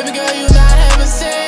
Baby girl, you not having sex.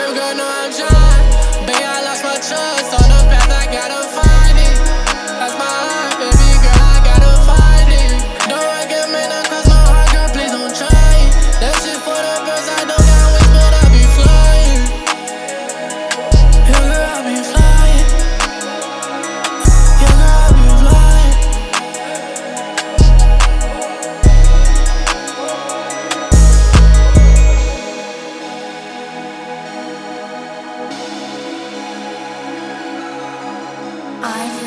Baby girl, know I'm trying. Baby, I lost my trust. I.